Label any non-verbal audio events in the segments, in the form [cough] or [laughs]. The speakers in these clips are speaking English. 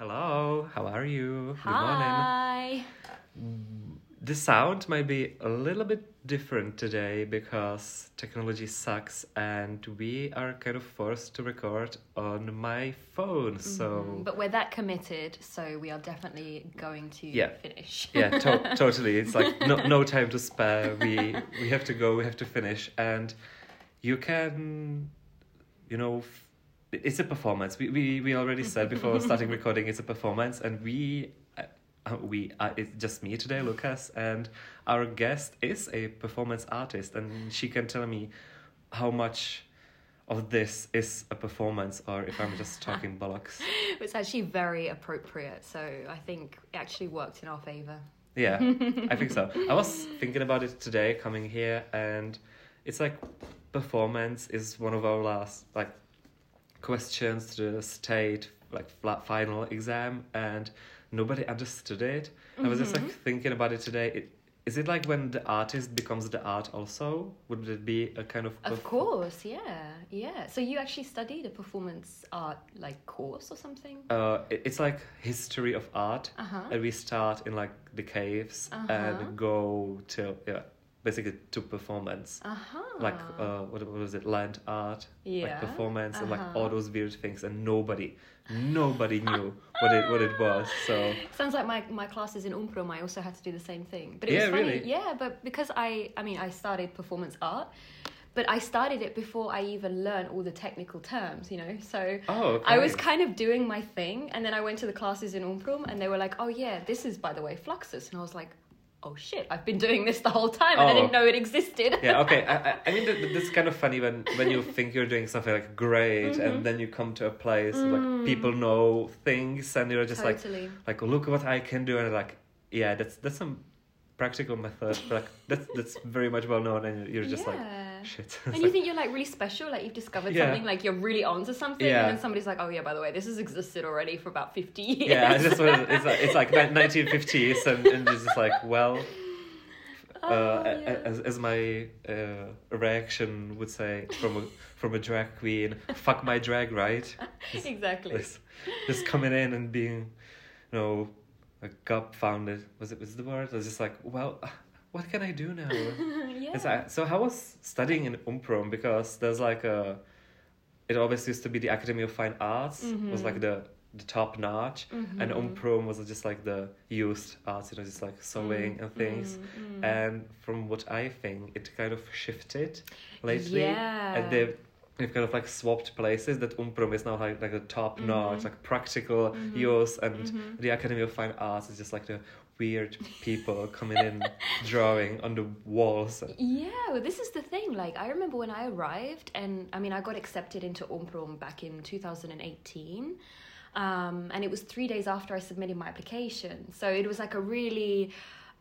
Hello, how are you? Good morning. Hi. The sound might be a little bit different today because technology sucks and we are kind of forced to record on my phone. So, Mm, But we're that committed, so we are definitely going to Yeah. finish. [laughs] yeah, to- [laughs] totally. It's like no, no time to spare. We we have to go, we have to finish and you can you know f- it's a performance. We we, we already said before starting recording it's a performance and we uh, we uh, it's just me today, Lucas, and our guest is a performance artist and she can tell me how much of this is a performance or if I'm just talking bollocks. [laughs] It's actually very appropriate, so I think it actually worked in our favour. Yeah, I think so. [laughs] I was thinking about it today coming here, and it's like performance is one of our last like questions to the state like flat final exam, and nobody understood it. I was just like thinking about it today. It, is it like when the artist becomes the art also? Would it be a kind of Of course, yeah, yeah. So you actually studied a performance art like course or something? Uh, it- it's like history of art, Uh huh. and we start in like the caves Uh-huh. and go to yeah, basically to performance. Uh huh. like uh what, what was it land art yeah. like performance and like Uh-huh. all those weird things and nobody nobody knew what it what it was so [laughs] Sounds like my, my classes in Umprum, I also had to do the same thing. But it Yeah, was funny. really? Yeah, but because I, I mean, I started performance art, but I started it before I even learned all the technical terms, you know? So oh okay. I was kind of doing my thing, and then I went to the classes in Umprum, and they were like, oh, yeah, this is, by the way, Fluxus. And I was like, oh, shit, I've been doing this the whole time, and I Oh. didn't know it existed. yeah okay [laughs] I, I, I mean that, that's kind of funny when when you think you're doing something like great Mm-hmm. and then you come to a place like people know things and you're just like Mm. totally. like look what I can do and like yeah that's that's some practical method but like that's that's very much well known and you're just like yeah. shit [laughs] And like- you think you're like really special, like you've discovered Yeah. something, like you're really onto something, Yeah. and then somebody's like, "Oh yeah, by the way, this has existed already for about fifty years." yeah, it's just it's like it's like [laughs] nineteen fifties, and, and it's just like well, [laughs] uh, Oh, yeah. as as my uh, reaction would say from a from a drag queen, fuck my drag, right? exactly. Just, just coming in and being, you know, a gob founded. Was it was the word? I was just like, well, what can I do now? [laughs] yeah. It's so how was studying in Umprum because there's like a, it always used to be the Academy of Fine Arts was mm-hmm. like the the top notch, mm-hmm. and Umprum was just like the used arts, you know, just like sewing mm. and things. Mm-hmm. Mm, And from what I think, it kind of shifted lately, Yeah. and they've. They've kind of like swapped places. That Umprum is now like like a top Mm-hmm. notch, like practical use, and the Academy of Fine Arts is just like the weird people coming in, [laughs] drawing on the walls. Yeah, well, this is the thing. Like, I remember when I arrived, and I mean, I got accepted into Umprum back in 2018. Um, and it was three days after I submitted my application. So it was like a really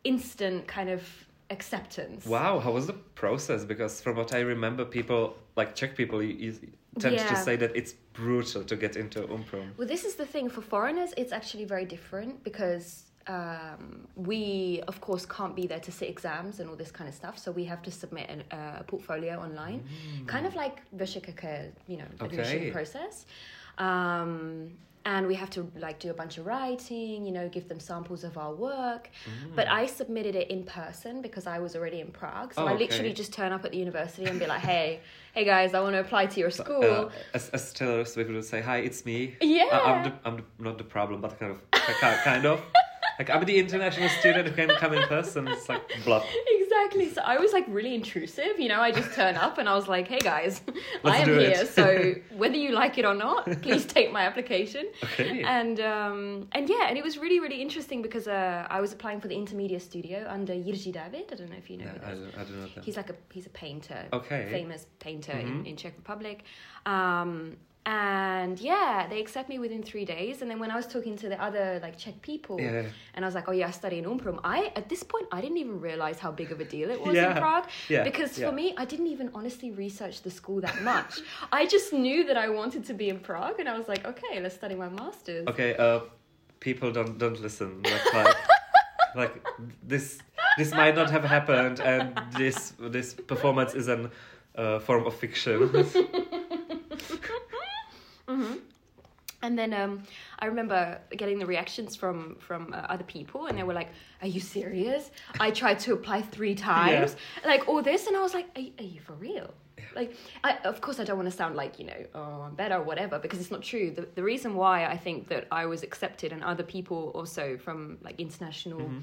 instant kind of acceptance. Wow, how was the process? Because from what I remember, people like Czech people you, you tend to say that it's brutal to get into Umprum. Well, this is the thing. For foreigners, it's actually very different because um, we, of course, can't be there to sit exams and all this kind of stuff. So we have to submit an, uh, a portfolio online, kind of like the Shikaka, you know, admission Okay. process. Um, and we have to like do a bunch of writing, you know, give them samples of our work. But I submitted it in person because I was already in Prague. So Oh, I okay. literally just turn up at the university and be like, "Hey, hey guys, I want to apply to your school." Uh, as, as Taylor Swift would say, "Hi, it's me." Yeah. I, am the, I'm the, not the problem, but kind of, [laughs] kind of. Like I'm the international student who can come in person. It's like bluff. Exactly. So I was like really intrusive, you know. I just turn up and I was like, "Hey guys, Let's I am here. So [laughs] whether you like it or not, please [laughs] take my application." Okay. And um, and yeah, and it was really really interesting because uh, I was applying for the intermediate Studio under Jiří David. I don't know if you know. Yeah, I don't, I don't know. He's like a he's a painter, Okay. famous painter in, Mhm. in Czech Republic. Um, and yeah, they accept me within three days. And then when I was talking to the other like Czech people, Yeah. and I was like, "Oh yeah, I study in Umprum." I at this point I didn't even realize how big of a deal it was Yeah. in Prague Yeah, because for me, I didn't even honestly research the school that much. [laughs] I just knew that I wanted to be in Prague, and I was like, "Okay, let's study my masters." Okay, uh, people don't don't listen. Like, like, [laughs] like this this might not have happened, and this this performance is an uh, form of fiction. [laughs] And then um, I remember getting the reactions from from uh, other people, and they were like, "Are you serious? I tried to apply three times, like all this," and I was like, "Are, are you for real?" Like, I, of course, I don't want to sound like you know, oh, I'm better or whatever, because it's not true. The the reason why I think that I was accepted and other people also from like international. Mm-hmm.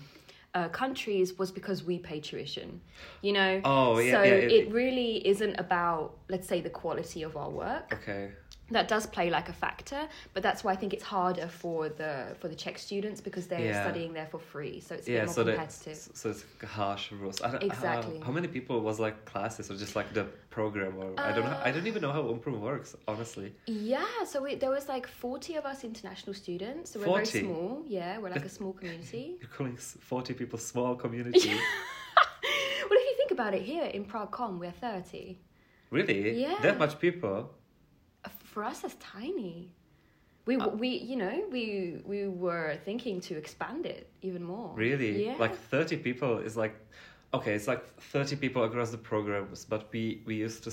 Uh, countries was because we pay tuition, you know. Oh, yeah, So yeah, it, it- really isn't about, let's say, the quality of our work Okay. That does play like a factor but that's why i think it's harder for the for the czech students because they're Yeah. studying there for free so it's a Yeah, bit more so that competitive so it's harsh rules. I don't, Exactly. How, how many people was like classes or just like the program or I don't know. I Uh, don't even know how Umprum works honestly. yeah so we, there was like 40 of us international students so we're very small yeah we're like a small community [laughs] You're calling forty people small [laughs] community. well if you think about it here in prague com we're 30 really? Yeah. That much people? For us that's tiny we, Uh, we you know we we were thinking to expand it even more Really? yeah Like thirty people is like okay, it's like thirty people across the programs, but we we used to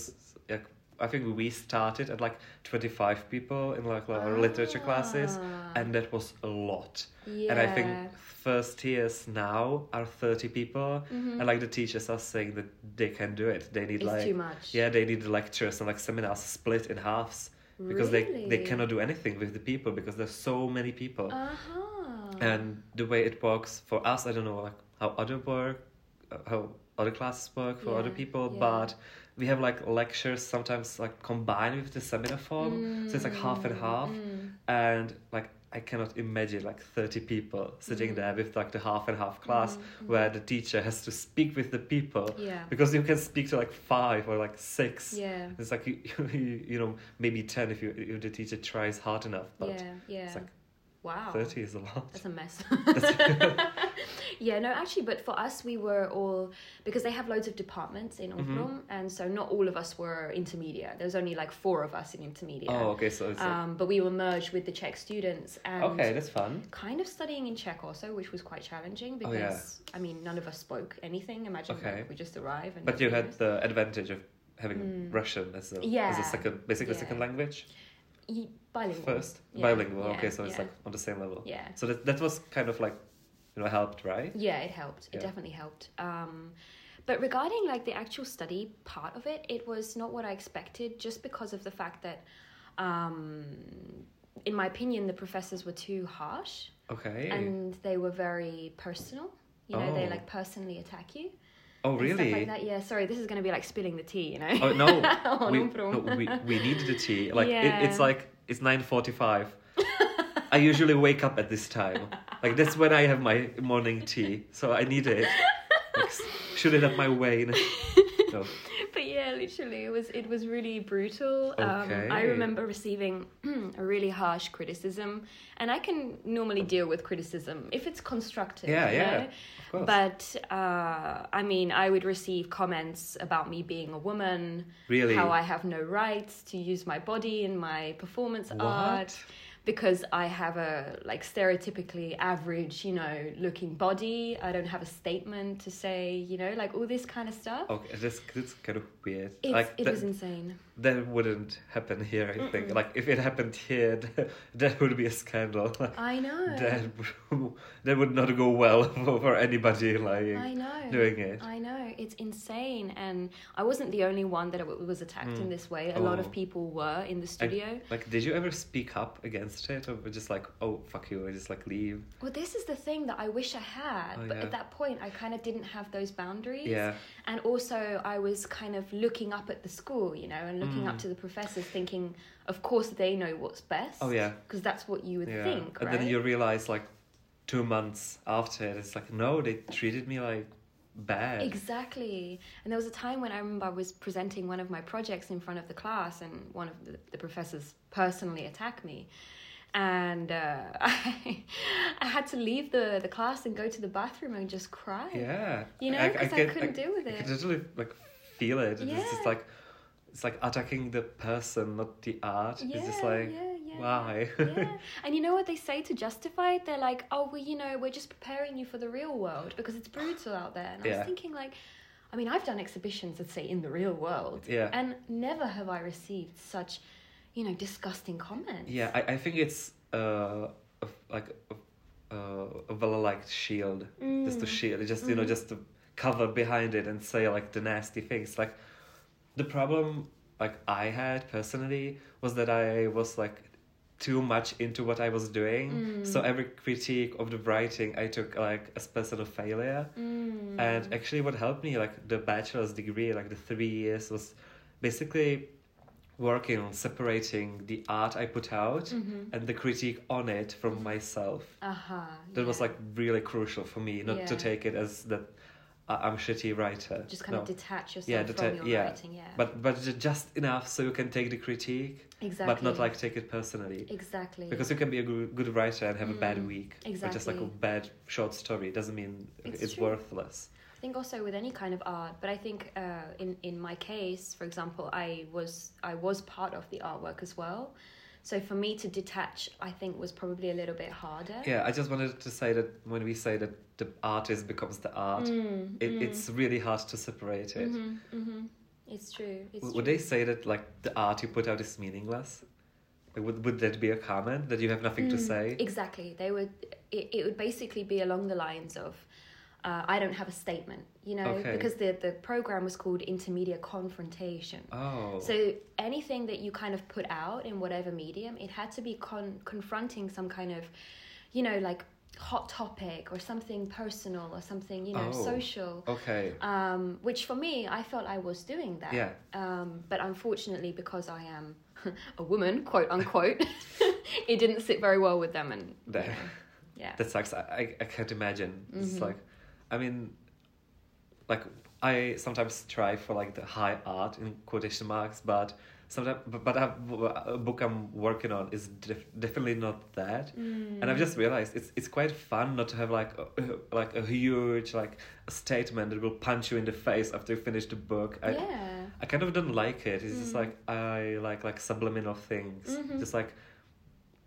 like I think we started at like twenty five people in like our literature classes, Ah. and that was a lot. yeah And I think first years now are 30 people, Mhm. and like the teachers are saying that they can do it. They need it's like too much yeah, they need the lectures and like seminars split in halves because they they cannot do anything with the people because there's so many people. uh-huh And the way it works for us, I don't know like how other work, uh, how other classes work for other people, yeah. but we have like lectures sometimes like combined with the seminar form, so it's like half and half Mm. and like I cannot imagine like 30 people sitting Mm. there with like the half and half class where the teacher has to speak with the people Yeah. because you can speak to like five or like six Yeah. it's like you, [laughs] you, you know maybe 10 if you if the teacher tries hard enough but yeah. Yeah. it's like wow. 30 is a lot That's a mess. [laughs] [laughs] yeah, no, actually, but for us, we were all because they have loads of departments in Mm-hmm. And so not all of us were intermediate. There was only like four of us in intermediate. oh okay so like, Um, but we were merged with the Czech students and okay that's fun kind of studying in Czech also, which was quite challenging Oh, because yeah. I mean none of us spoke anything. Imagine Okay. like, we just arrive and but you had the advantage of having Russian as a as Mm. A second basically Yeah. second language bilingual first Yeah, bilingual yeah, okay so it's yeah. like on the same level Yeah. so that that was kind of like know helped right Yeah, it helped. It definitely helped. Um, but regarding like the actual study part of it, it was not what I expected, just because of the fact that, um, in my opinion, the professors were too harsh okay and they were very personal. You know, they Oh. like personally attack you. oh really like that. Yeah. Sorry, this is going to be like spilling the tea. You know. Oh no, [laughs] On we, no we we need the tea. Like it, it's like it's nine forty five. [laughs] I usually wake up at this time. Like that's when I have my morning tea, so I need it. Like, s- shoot it up my way? No. [laughs] but yeah, literally, it was it was really brutal. Um, I remember receiving [clears throat] a really harsh criticism, and I can normally deal with criticism if it's constructive. Yeah, yeah? But uh, I mean, I would receive comments about me being a woman, Really? how I have no rights to use my body in my performance What? art. Because I have a like stereotypically average, you know, looking body. I don't have a statement to say, you know, like all this kind of stuff. Okay, that's that's kind of weird. It's, like it that, was insane. That wouldn't happen here. I think. Like if it happened here, [laughs] that, that would be a scandal. [laughs] I know. that would- [laughs] that would not go well for, for anybody like I know. doing it. I know. It's insane. And I wasn't the only one that was attacked in mm. this way. A lot Oh. of people were in the And, studio. like, did you ever speak up against it, or just like, oh fuck you, and just like leave? Well, this is the thing that I wish I had. Oh, but yeah. at that point, I kind of didn't have those boundaries. Yeah. And also, I was kind of looking up at the school, you know, and looking up to the professors, thinking, of course, they know what's best. Mm. Oh, yeah. Because that's what you would Yeah. think, and right? then you realize like two months after it, it's like no, they treated me like bad. Exactly. And there was a time when I remember I was presenting one of my projects in front of the class, and one of the, the professors personally attacked me. And uh, I, [laughs] I had to leave the, the class and go to the bathroom and just cry. Yeah. You know, because I couldn't deal with it. I could totally like feel it. It's just Yeah. like it's like attacking the person, not the art. Yeah, it's just like yeah, yeah. why? yeah. [laughs] And you know what they say to justify it? They're like, oh, well, you know, we're just preparing you for the real world because it's brutal out there. And I was thinking, like, I mean, I've done exhibitions, let's say, in the real world. Yeah. And never have I received such, you know, disgusting comments. Yeah, I, I think it's uh, a, like a, a, a well liked shield. Just to Mm. shield, just you know, Mhm. just to cover behind it and say like the nasty things. Like the problem, like I had personally, was that I was like too much into what I was doing. Mm. So every critique of the writing, I took like as personal failure. Mm. And actually, what helped me, like the bachelor's degree, like the three years, was basically working on separating the art I put out Mhm. and the critique on it from myself. Uh-huh. That was like really crucial for me, not to take it as that I'm a shitty writer. just kind no. of detach yourself Yeah, from your yeah. writing. Yeah. but but just enough so you can take the critique, exactly. but not like take it personally. exactly. Because you can be a good, writer and have a bad Mm, week, or just like a bad short story. It Doesn't mean It's it's, worthless. I think also with any kind of art, but I think uh, in in my case, for example, I was I was part of the artwork as well. So for me to detach, I think was probably a little bit harder. Yeah, I just wanted to say that when we say that the artist becomes the art, Mm, it, mm. it's really hard to separate it. Mhm, mhm. It's true. It's W- true. Would they say that like the art you put out is meaningless? Like, would would that be a comment that you have nothing to Mm, say? Exactly. They would. It, it would basically be along the lines of, uh, "I don't have a statement," you know, Okay. because the the program was called Intermedia Confrontation. Oh, So anything that you kind of put out in whatever medium, it had to be con- confronting some kind of, you know, like hot topic or something personal or something, you know, Oh. social. okay. Um, which for me, I felt I was doing that. Yeah. Um, but unfortunately, because I am [laughs] a woman, quote unquote, [laughs] it didn't sit very well with them. And you That- know, yeah. That sucks. I, I, I can't imagine. It's Mhm. like, I mean, like I sometimes try for like the high art in quotation marks, but sometimes, but, but a book I'm working on is def- definitely not that. Mm. And I've just realized it's it's quite fun not to have like a, like a huge like a statement that will punch you in the face after you finish the book. I, yeah. I kind of don't like it. It's just Mm. like I like like subliminal things. Mhm. Just like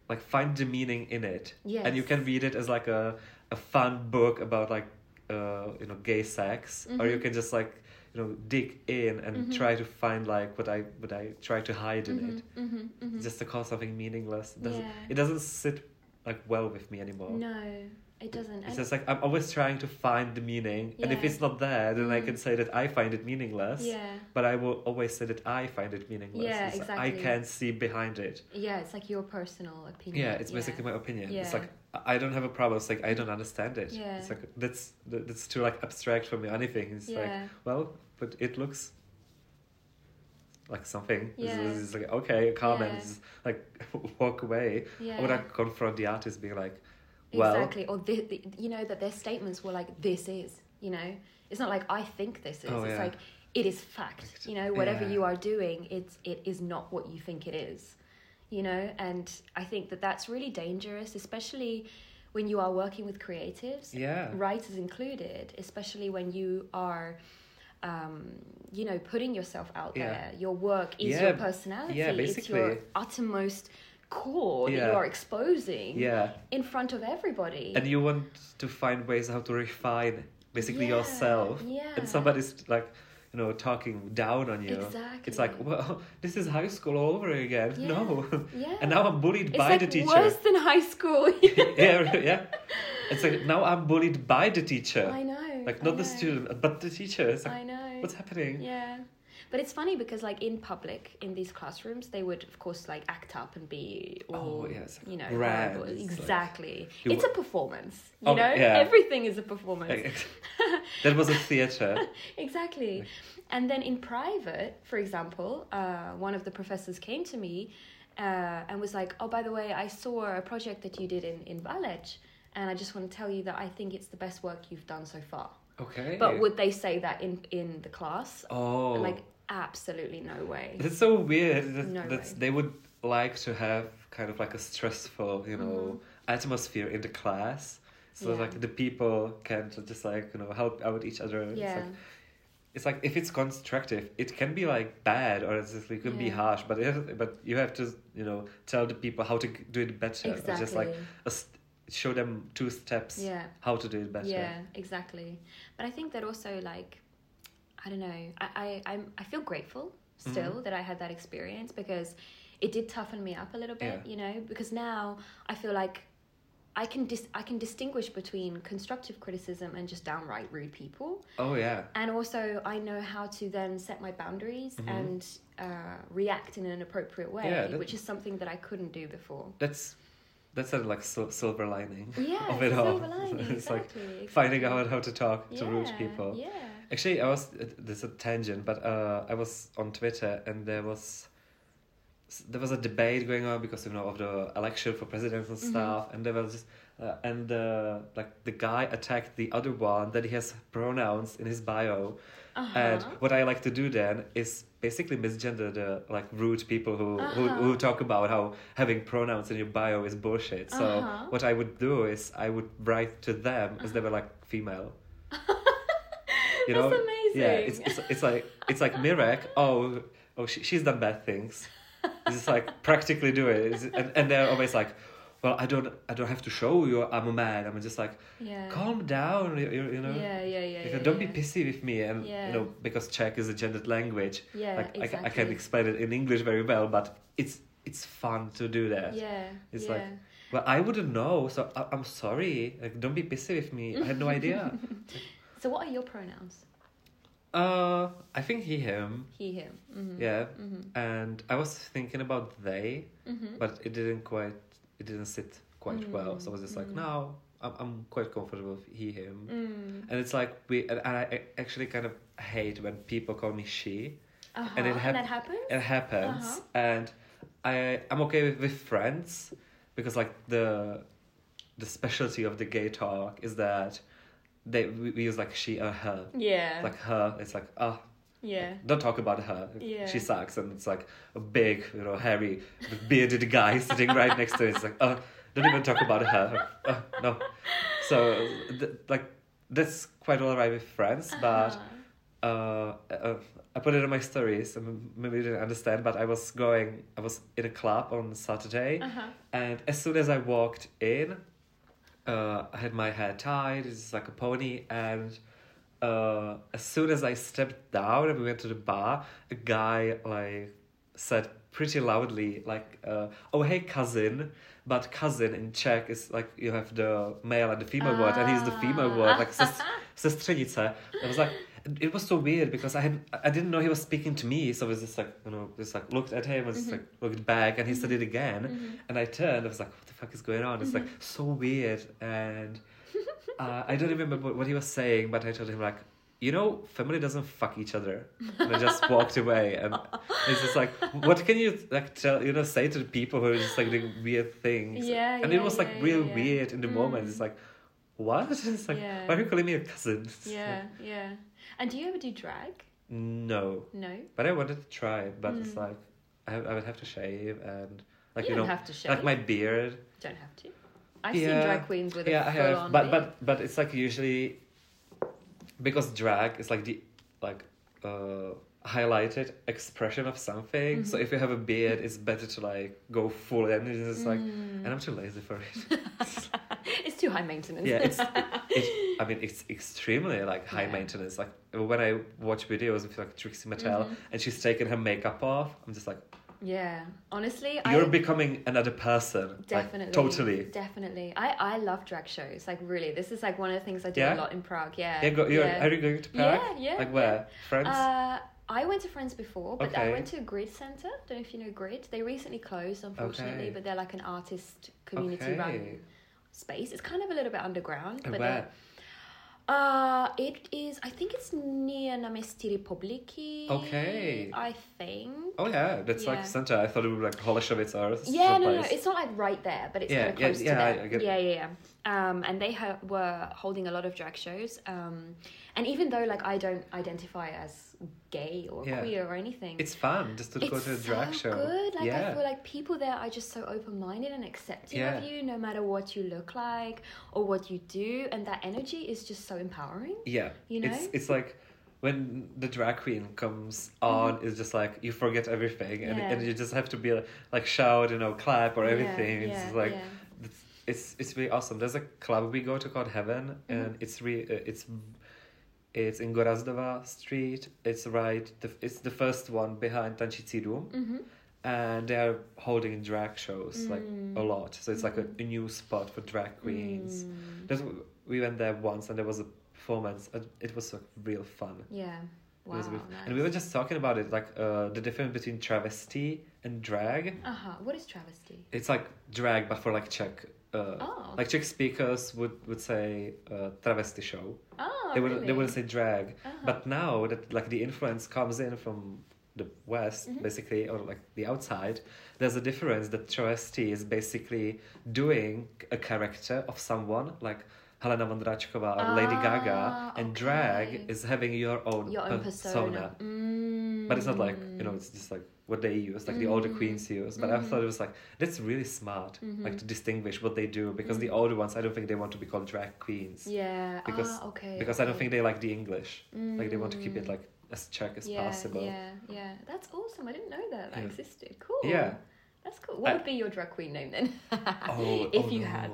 like find the meaning in it. Yes. And you can read it as like a a fun book about like uh you know gay sex or you Mhm. can just like you know dig in and Mhm. try to find like what I what I try to hide in it. Mhm, mhm, mhm. Just to call something meaningless. It doesn't Yeah. it doesn't sit like well with me anymore. No, it doesn't. It's just like I'm always trying to find the meaning, and if it's not there, then I Mm. can say that I find it meaningless. yeah. But I will always say that I find it meaningless. Yeah, It's- exactly. I can't see behind it. Yeah, it's like your personal opinion. Yeah, it's basically my opinion. It's like I don't have a problem. It's like I don't understand it. Yeah. It's like that's that's too like abstract for me. Anything. It's like well, but it looks like something. It's- Yeah. It's, like okay, a comment. Yeah. It's like [laughs] walk away. yeah. Or I confront the artist, being like, well, exactly. Or the, the, you know that their statements were like, "This is," you know. It's not like I think this is. Oh, it's yeah. like it is fact. You know, whatever Yeah. you are doing, it's it is not what you think it is. You know, and I think that that's really dangerous, especially when you are working with creatives. yeah, writers included, especially when you are, um, you know, putting yourself out Yeah. there. Your work is Yeah, your personality. yeah, It's your uttermost core that Yeah. you are exposing yeah. in front of everybody. and you want to find ways how to refine basically yourself yeah. and somebody's like you know talking down on you Exactly. it's like well [laughs] this is high school all over again Yeah, no yeah. and now i'm bullied it's by like the teacher worse than high school. [laughs] yeah yeah it's like now i'm bullied by the teacher I know. like not the student but the teacher it's like I know. what's happening Yeah. But it's funny because like in public, in these classrooms, they would of course like act up and be all, Oh, yeah, like you know, grand, horrible. it's like- exactly. It's a performance, you Oh, know? yeah. Everything is a performance. that was a theater [laughs] exactly. And then in private, for example, uh, one of the professors came to me uh, and was like, "Oh, by the way, I saw a project that you did in in Valeč, and I just want to tell you that I think it's the best work you've done so far." okay But would they say that in in the class? oh Like absolutely no way. It's so weird. That, No that's, way. they would like to have kind of like a stressful, you know, Mhm. atmosphere in the class, so Yeah. like the people can just like you know help out each other. It's Yeah. like, it's like if it's constructive, it can be like bad or it's just, it can be harsh, but it, but you have to you know tell the people how to do it better. Exactly. just like a st- show them two steps yeah. how to do it better. Yeah, exactly. But I think that also like I don't know. I I I'm, I feel grateful still Mhm. that I had that experience because it did toughen me up a little bit, Yeah. you know, because now I feel like I can dis- I can distinguish between constructive criticism and just downright rude people, Oh yeah. and also I know how to then set my boundaries Mhm. and uh, react in an appropriate way, Yeah, that- which is something that I couldn't do before. That's that's sort of like sil- silver lining Yeah, [laughs] of it a all. [laughs] lining, it's like exactly, finding out how to talk to rude people. Yeah. Actually, I was this is a tangent, but uh, I was on Twitter and there was there was a debate going on because you know of the election for president and Mhm. stuff, and there was just, uh, and uh, like the guy attacked the other one that he has pronouns in his bio, Uh-huh. and what I like to do then is basically misgender the like rude people who who, Uh-huh. who talk about how having pronouns in your bio is bullshit. So Uh-huh. what I would do is I would write to them as they were like female. You know? That's amazing. Yeah, it's, it's it's like it's like Mirek. Oh, oh, she, she's done bad things. It's just like [laughs] practically do it, It's- and and they're always like, well, I don't I don't have to show you I'm a man. I'm just like, yeah. calm down, you, you, know. Yeah, yeah, yeah. Like, yeah, don't yeah. be pissy with me, and you know because Czech is a gendered language. Yeah, like I, exactly. I can't explain it in English very well, but it's it's fun to do that. Yeah, It's like, Well, I wouldn't know, so I, I'm sorry. Like, don't be pissy with me. I had no idea. [laughs] So, what are your pronouns? Uh, I think he, him. He, him. Mm-hmm. Yeah, Mm-hmm. and I was thinking about they, Mm-hmm. but it didn't quite, it didn't sit quite well. So I was just like, Mm, mm. no, I'm, I'm quite comfortable with he, him. Mm. And it's like we, and I actually kind of hate when people call me she. Uh-huh. And it hap- that happens? It happens, Uh-huh. and I, I'm okay with, with friends, because like the, the specialty of the gay talk is that, they we, we use like she or her. Yeah. Like her, it's like ah, yeah. don't talk about her. Yeah. She sucks, and it's like a big, you know, hairy, bearded guy [laughs] sitting right next to it. It's like, oh, don't even talk about her. Oh, no. So, th- like, that's quite alright with friends, but Uh-huh. uh, uh, I put it in my stories. and Maybe you didn't understand, but I was going. I was in a club on Saturday, Uh-huh. and as soon as I walked in, uh, I had my hair tied. It's like a pony, and uh, as soon as I stepped down and we went to the bar, a guy like said pretty loudly like, uh, "Oh hey cousin," but cousin in Czech is like you have the male and the female word, and he's the female word like ses- sestřenice. I was like. It was so weird because I had I didn't know he was speaking to me, so I was just like you know just like looked at him and just like looked back, and he said it again, Mhm. and I turned. I was like, "What the fuck is going on?" It's like so weird, and uh, I don't remember what, he was saying, but I told him like, "You know, family doesn't fuck each other," and I just [laughs] walked away. And it's just like, what can you like tell you know say to the people who are just like doing weird things? Yeah, and yeah, it was like yeah, real yeah, weird in the moment. Mm. [laughs] It's like, what? It's like, Yeah. why are you calling me a cousin? It's Yeah, yeah. And do you ever do drag? no, No. but I wanted to try but it's Mm. like, I I would have to shave and like you, you, don't know, have to shave. like my beard. Don't have to. I've seen drag queens with yeah, a full I have, but beard. but but it's like usually because drag is like the like uh highlighted expression of something. So Mhm. if you have a beard, it's better to like go full in. It's just like, Mm. and I'm too lazy for it. [laughs] it's too high maintenance. yeah, it's [laughs] it, I mean it's extremely like high Yeah. maintenance. Like when I watch videos of like Trixie Mattel Mhm. and she's taking her makeup off, I'm just like, yeah. Honestly, you're I becoming another person. definitely Like, totally. definitely. I I love drag shows. Like really, this is like one of the things I do Yeah? a lot in Prague. Yeah. Yeah, go, you're, yeah. are you going to Prague? Yeah, yeah, Like yeah. where? Friends? Uh, I went to Friends before, but I went to a Grid Center. Don't know if you know Grid. They recently closed, unfortunately, Okay. but they're like an artist community Okay. run space. It's kind of a little bit underground, but where? uh, it is. I think it's near Náměstí Republiky. Okay. I think. Oh yeah, that's Yeah. like center. I thought it would be like Holešovice or Yeah, no, no, it's not like right there, but it's Yeah, kind of close yeah, to I- there. I get yeah, yeah, yeah. Um, and they ha- were holding a lot of drag shows. Um, and even though like I don't identify as gay or Yeah. queer or anything, It's fun just to go to a drag so show. good. Like yeah. I feel like people there are just so open minded and accepting Yeah. of you, no matter what you look like or what you do, and that energy is just so empowering. yeah. you know? It's it's like when the drag queen comes on, it's just like you forget everything and, Mm-hmm. Yeah. and you just have to be like shout, you know, clap or everything. it's yeah, just like it's, it's it's really awesome. There's a club we go to called Heaven, Mm-hmm. and it's re uh, it's it's in Gorazdova Street. It's right. The, it's the first one behind Tančící dům. Mhm. and they are holding drag shows like Mm. a lot. So it's like a, a new spot for drag queens. Mm. We went there once and there was a performance. It was like real fun. Yeah. Wow. nice. And we were just talking about it, like uh, the difference between travesty and drag. Uh huh. What is travesty? It's like drag, but for like Czech. Uh, Oh. Like Czech speakers would would say uh, travesty show. Oh, they would really? they wouldn't say drag. Uh-huh. But now that like the influence comes in from the west, Mhm. basically, or like the outside, there's a difference that travesty is basically doing a character of someone like Helena Vondračková or Lady Ah, Gaga, and drag is having your own, Your own persona. Mm. But it's not like you know, it's just like what they use, like the older Mm. queens use. But I Mhm. thought it was like that's really smart, like Mhm. to distinguish what they do because the Mhm. older ones, I don't think they want to be called drag queens Yeah. because ah, okay. because I don't think they like the English. Like they want to keep it Mm. like as Czech as yeah, possible. Yeah, yeah. That's awesome. I didn't know that that Yeah. existed. Cool. Yeah. That's cool. What I- would be your drag queen name then? [laughs] Oh, if oh you no. had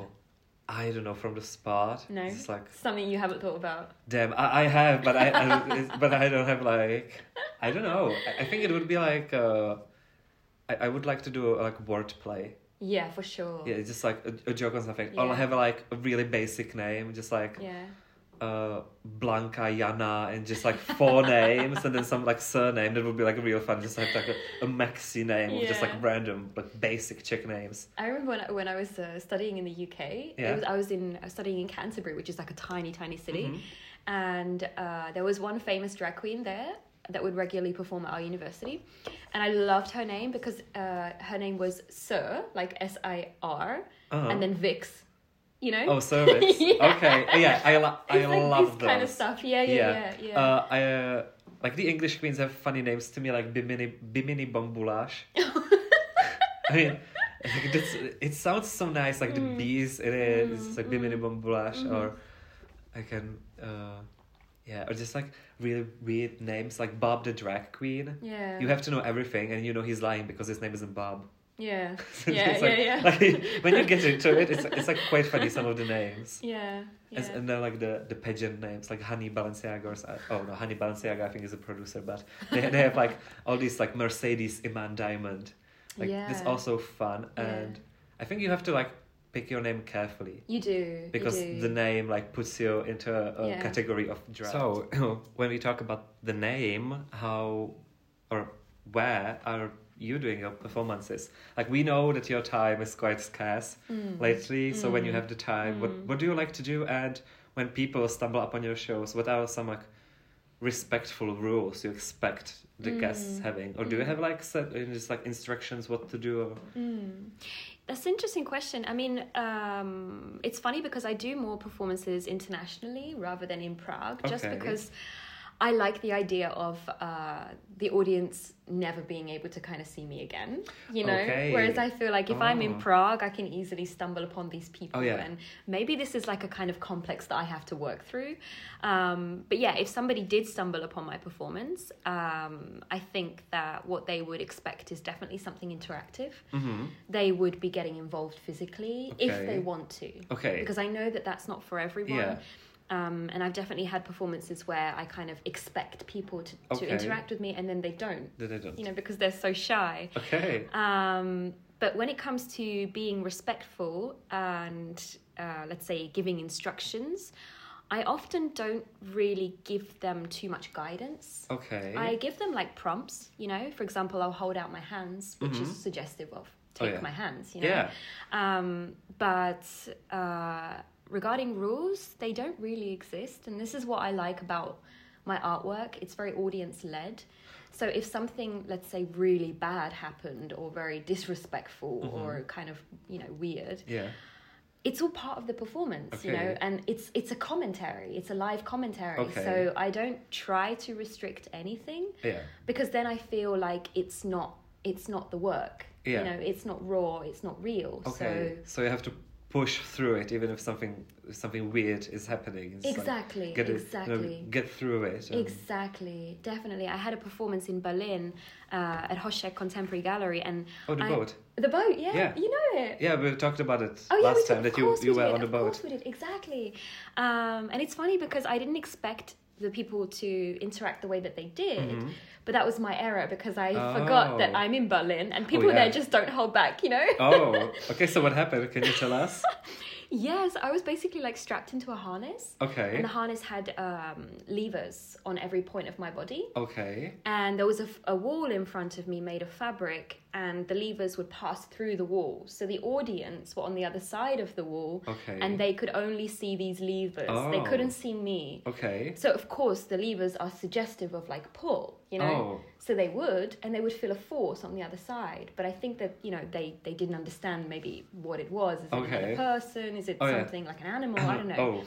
I don't know from the spot. No? It's like something you haven't thought about. damn. I, I have, but I, I but I don't have like I don't know. I, I think it would be like uh, I, I would like to do like wordplay. Yeah, for sure. Yeah, just like a, a joke on something. Or Yeah. have like a really basic name, just like Yeah. Uh, Blanca, Jana, and just like four [laughs] names, and then some like surname that would be like real fun. Just have like a, a maxi name with just like random like basic Czech names. I remember when I, when I was uh, studying in the UK. Yeah. It was, I was in uh, studying in Canterbury, which is like a tiny, tiny city, Mhm. and uh, there was one famous drag queen there that would regularly perform at our university, and I loved her name because uh, her name was Sir, like S I R, Uh-huh. and then Vix. You know. Oh, service. [laughs] Yeah. Okay. Yeah, I, lo- I It's like love this those. kind of stuff. Yeah, yeah, yeah, yeah. Uh, I uh, like the English queens have funny names to me, like Bimini Bimini Bon Boulash. [laughs] I mean, like, that's, it sounds so nice, like the Mm. bees in it. It's like Mm, Bimini mm-hmm. or I can, uh, yeah, or just like really weird names, like Bob the drag queen. yeah. You have to know everything, and you know he's lying because his name isn't Bob. Yeah. [laughs] It's Yeah, yeah, like- yeah. [laughs] like, when you get into it, it's it's like quite funny some of the names. Yeah. As, Yeah. and then like the the pageant names like Honey Balenciaga or oh no Honey Balenciaga I think is a producer but they, they have like all these like Mercedes Iman Diamond like it's also fun Yeah. and I think you have to like pick your name carefully You do. because you do. the name like puts you into a, a Yeah. category of drag. So [clears throat] when we talk about the name how or where are you doing your performances like we know that your time is quite scarce Mm. lately. So when you Mm. have the time, what Mm. what do you like to do? And when people stumble upon your shows, what are some like respectful rules you expect the guests Mm. having, or do you Mm. have like set uh, just like instructions what to do? Or... Mm. That's an interesting question. I mean, um, it's funny because I do more performances internationally rather than in Prague, just because I like the idea of uh, the audience never being able to kind of see me again, you know? Okay. Whereas I feel like if I'm in Oh. Prague, I can easily stumble upon these people. Oh, yeah. And maybe this is like a kind of complex that I have to work through. Um, but yeah, if somebody did stumble upon my performance, um, I think that what they would expect is definitely something interactive Mm-hmm. they would be getting involved physically if they want to. Okay. Because I know that that's not for everyone. Yeah. Um, and I've definitely had performances where I kind of expect people to, Okay. to interact with me and then they don't, I don't. you know, because they're so shy. Okay. Um, but when it comes to being respectful and, uh, let's say, giving instructions, I often don't really give them too much guidance. Okay. I give them like prompts, you know. For example, I'll hold out my hands, which Mhm. is suggestive of Oh, take yeah. my hands, you know. Yeah. Um, but uh, regarding rules, they don't really exist, and this is what I like about my artwork. It's very audience led. So if something, let's say, really bad happened, or very disrespectful, Mhm. or kind of you know weird, Yeah. it's all part of the performance, you know, and it's it's a commentary, it's a live commentary. Okay. So I don't try to restrict anything Yeah. because then I feel like it's not it's not the work. Yeah. You know, it's not raw, it's not real. Okay. So So you have to push through it, even if something something weird is happening. It's like, exactly, get it, you know, exactly. get through it. and- Exactly, definitely. I had a performance in Berlin uh, at Hošek Contemporary Gallery, and Oh, the I- boat. the boat, yeah, Yeah. you know it. Yeah, we talked about it Oh last we time that you you we were did. on the of boat. course we did. Exactly. Um, and it's funny because I didn't expect the people to interact the way that they did. Mhm. But that was my error because I forgot that Oh. I'm in Berlin and people yeah. there just don't hold back, you know? Oh, [laughs] okay. So what happened? Can you tell us? [laughs] Yes, I was basically like strapped into a harness. Okay. And the harness had um, levers on every point of my body. Okay. And there was a wall in front of me made of fabric, and the levers would pass through the wall. So the audience were on the other side of the wall, Okay. and they could only see these levers. They Oh. couldn't see me. Okay. So, of course, the levers are suggestive of like pull, you know? Oh. So they would, and they would feel a force on the other side. But I think that, you know, they, they didn't understand maybe what it was. Is it Okay. another person? Is it Oh, yeah. something like an animal? I don't know. Oh.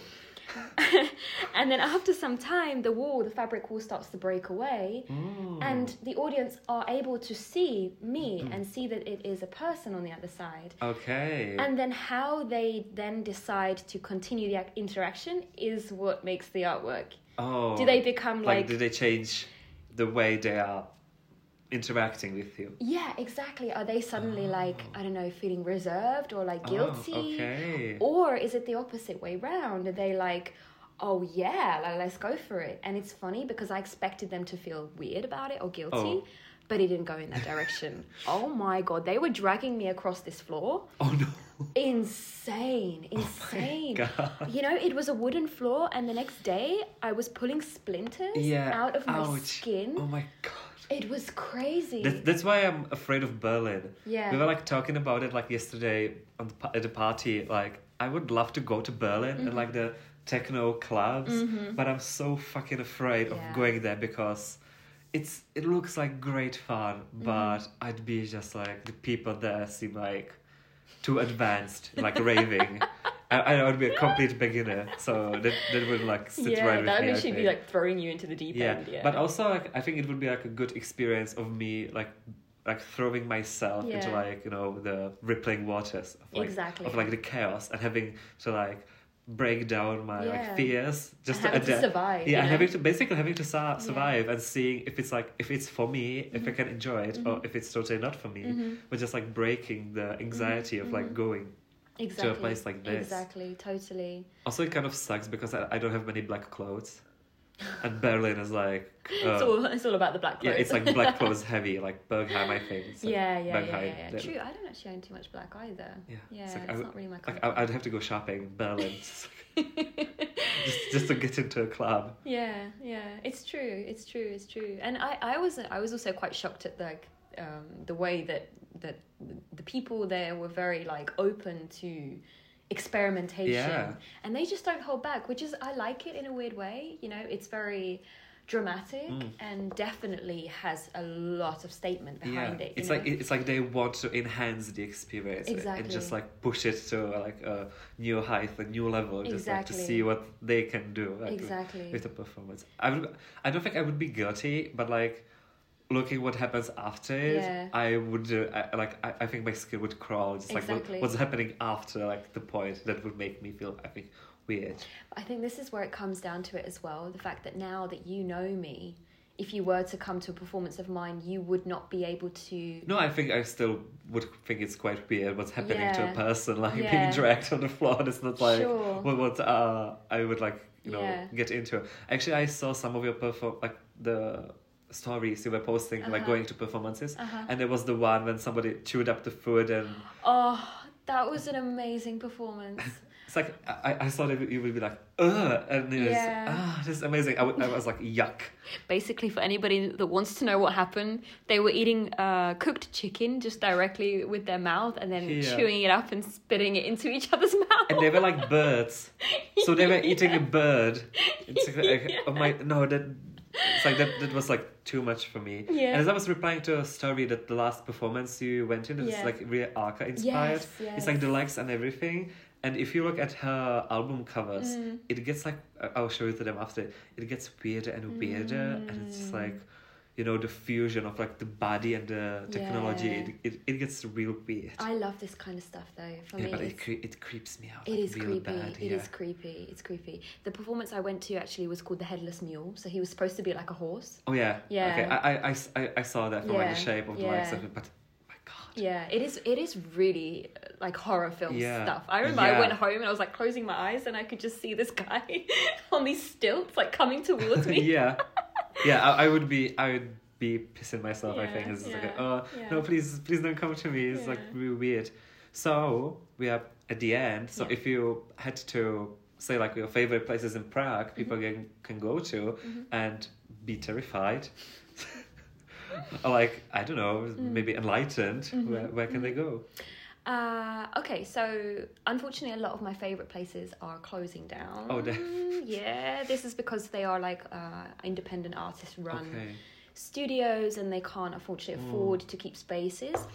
[laughs] and then after some time, the wall, the fabric wall starts to break away. Mm. And the audience are able to see me and see that it is a person on the other side. Okay. And then how they then decide to continue the interaction is what makes the artwork. oh. Do they become like, like, did they change the way they are interacting with you? yeah, exactly. Are they suddenly oh. like I don't know, feeling reserved or like Oh, guilty? okay. Or is it the opposite way round? Are they like, oh yeah, like, let's go for it? And it's funny because I expected them to feel weird about it or guilty, Oh. but it didn't go in that direction. [laughs] oh my god, they were dragging me across this floor. Oh no. Insane, [laughs] oh, insane. God. You know, it was a wooden floor, and the next day I was pulling splinters Yeah. out of my ouch. skin. Oh my god. It was crazy. That's, that's why I'm afraid of Berlin. Yeah. We were like talking about it like yesterday on the, at the party. Like I would love to go to Berlin Mm-hmm. and like the techno clubs, but I'm so fucking afraid of Yeah. going there because it's it looks like great fun, Mm-hmm. but I'd be just like the people there seem like too advanced, like raving. [laughs] I, I would be a complete beginner, so that that would like sit yeah, right with that me. I would actually be like throwing you into the deep yeah. end. Yeah, but also like I think it would be like a good experience of me like like throwing myself into like you know the rippling waters of like Exactly. of like the chaos and having to like break down my Yeah. like fears just And to adapt. survive, Yeah, and know? having to basically having to su- survive and seeing if it's like if it's for me, if I Mm-hmm. can enjoy it, or if it's totally not for me. But just like breaking the anxiety of Mm-hmm. like going. Exactly. place like this. Exactly, totally. Also, it kind of sucks because I, I don't have many black clothes, and [laughs] Berlin is like. it's uh, all it's all about the black yeah, clothes. it's like black [laughs] clothes heavy, like Berghain, I think. It's like yeah, yeah, yeah, yeah, yeah. True. I don't actually own too much black either. Yeah, Yeah, it's it's, I not really my Like color. I, I'd have to go shopping in Berlin [laughs] just, just just to get into a club. Yeah, yeah, it's true. It's true. It's true. And I, I was, I was also quite shocked at like um, the way that that the people there were very like open to experimentation, Yeah. and they just don't hold back, which is I like it in a weird way. You know, it's very dramatic Mm. and definitely has a lot of statement behind yeah, it. you it's know? like it's like they want to enhance the experience and just like push it to like a new height, a new level, just like to see what they can do like, exactly. with the performance. I would, I don't think I would be guilty, but like looking what happens after it, Yeah. I would uh, I, like I, I think my skin would crawl. Just like what, what's happening after like the point that would make me feel I think weird. I think this is where it comes down to it as well. The fact that now that you know me, if you were to come to a performance of mine, you would not be able to. No, I think I still would think it's quite weird what's happening to a person like Yeah. being dragged on the floor. And it's not like Sure. what what uh, I would like you know Yeah. get into. Actually, I saw some of your perform like the stories you were posting like Uh-huh. going to performances, Uh-huh. and there was the one when somebody chewed up the food and Oh, that was an amazing performance. [laughs] it's like I, I thought it, you would be like ugh and it was Yeah. ah this is amazing. I, w- I was like yuck. [laughs] Basically, for anybody that wants to know what happened, they were eating uh, cooked chicken just directly with their mouth and then Yeah. chewing it up and spitting it into each other's [laughs] mouth. and they were like birds. So they were eating a bird. It's like, like, oh my no that it's like that that was like too much for me. Yeah. And as I was replying to a story that the last performance you went in, it's Yeah. like really Arca inspired. Yes, yes. It's like the legs and everything. And if you look at her album covers, Mm. it gets like I'll show you to them after. It gets weirder and weirder, and it's just Mm. like, you know, the fusion of like the body and the technology. Yeah. It, it it gets real weird. I love this kind of stuff though. For yeah, me, but it cre- it creeps me out. It like, is real creepy. Bad, It yeah. is creepy. It's creepy. The performance I went to actually was called the Headless Mule. So he was supposed to be like a horse. Oh yeah. Yeah. Okay. I, I, I I- saw that from like the shape of the legs of it, but my god. Yeah, it is. It is really like horror film Yeah. stuff. I remember I went home and I was like closing my eyes and I could just see this guy [laughs] on these stilts like coming towards me. [laughs] yeah, yeah. I, I would be, I would be pissing myself. I think it's just like, oh yeah. no, please, please don't come to me. It's like really weird. So we are at the end. So Yeah. if you had to say like your favorite places in Prague, Mm-hmm. people can can go to and be terrified. [laughs] or like I don't know, Mm. maybe enlightened. Mm-hmm. Where where can they go? Uh, okay, so unfortunately, a lot of my favorite places are closing down. Oh, damn. [laughs] yeah. This is because they are like uh, independent artist run Okay. studios, and they can't unfortunately afford to keep spaces.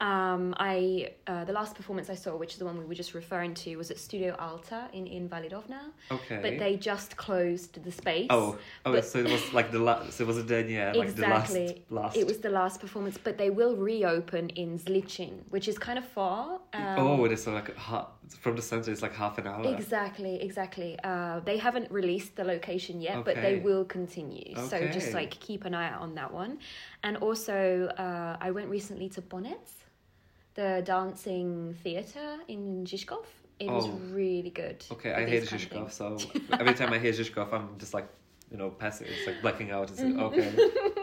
Um, I uh, the last performance I saw, which is the one we were just referring to, was at Studio Alta in Invalidovna, Okay. but they just closed the space. Oh, oh, But- so it was like the last. So it was then yeah, like exactly. the last, last. It was the last performance, but they will reopen in Zličín, which is kind of far. Um, oh, it is so like ha- from the center. It's like half an hour. Exactly, exactly. Uh, they haven't released the location yet, but they will continue. So just like keep an eye out on that one. And also, uh, I went recently to Ponec, the dancing theatre in Žižkov. It was Oh. really good. Okay, I hate Žižkov, so [laughs] every time I hear Žižkov, I'm just like, you know, passing. It's like blacking out. It's Mm-hmm. like, okay. [laughs]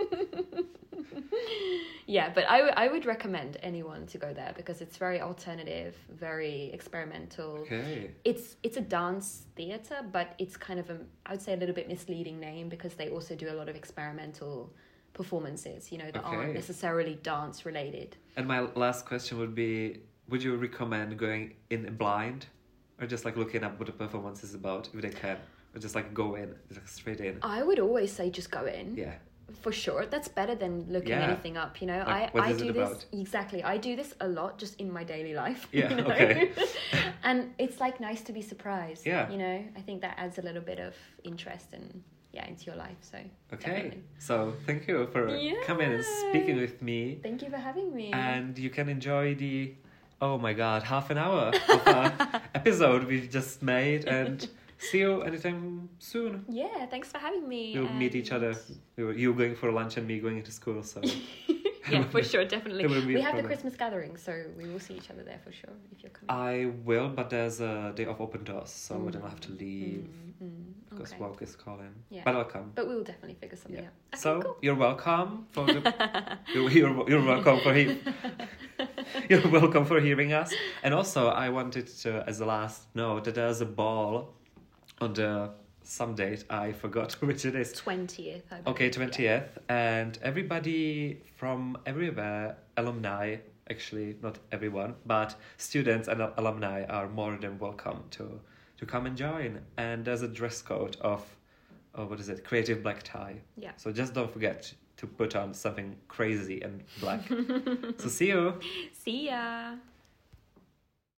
Yeah, but I, w- I would recommend anyone to go there because it's very alternative, very experimental. Okay. It's it's a dance theater, but it's kind of a I would say a little bit misleading name because they also do a lot of experimental performances. You know that aren't necessarily dance related. And my last question would be: Would you recommend going in blind, or just like looking up what the performance is about, if they can, or just like go in, just like straight in? I would always say just go in Yeah. For sure. That's better than looking Yeah. anything up. You know, Like, I I do this about? exactly. I do this a lot just in my daily life. [laughs] Yeah, you know? okay. [laughs] and it's like nice to be surprised. Yeah. you know, I think that adds a little bit of interest and yeah into your life. So Okay. definitely. So thank you for coming and speaking with me. Thank you for having me. and you can enjoy the oh my god half an hour of [laughs] episode we just made and see you anytime soon yeah, thanks for having me. we'll meet each other you going for lunch and me going into school so [laughs] yeah, for [laughs] sure, definitely. We have the. Christmas gathering, so we will see each other there for sure if you're coming. i will but there's a day of open doors so then i'll have to leave Mm, mm, because okay. work is calling Yeah. but i'll come But we will definitely figure something yeah. out. Okay, so cool. you're welcome for the [laughs] you're, you're, you're welcome for he- you're welcome for hearing us and also i wanted to as a last note that there's a ball on the some date i forgot [laughs] which it is 20th. I okay believe, 20th and everybody from everywhere alumni actually not everyone but students and alumni are more than welcome to to come and join and there's a dress code of oh, what is it creative black tie Yeah. so just don't forget to put on something crazy and black [laughs] so see you See ya.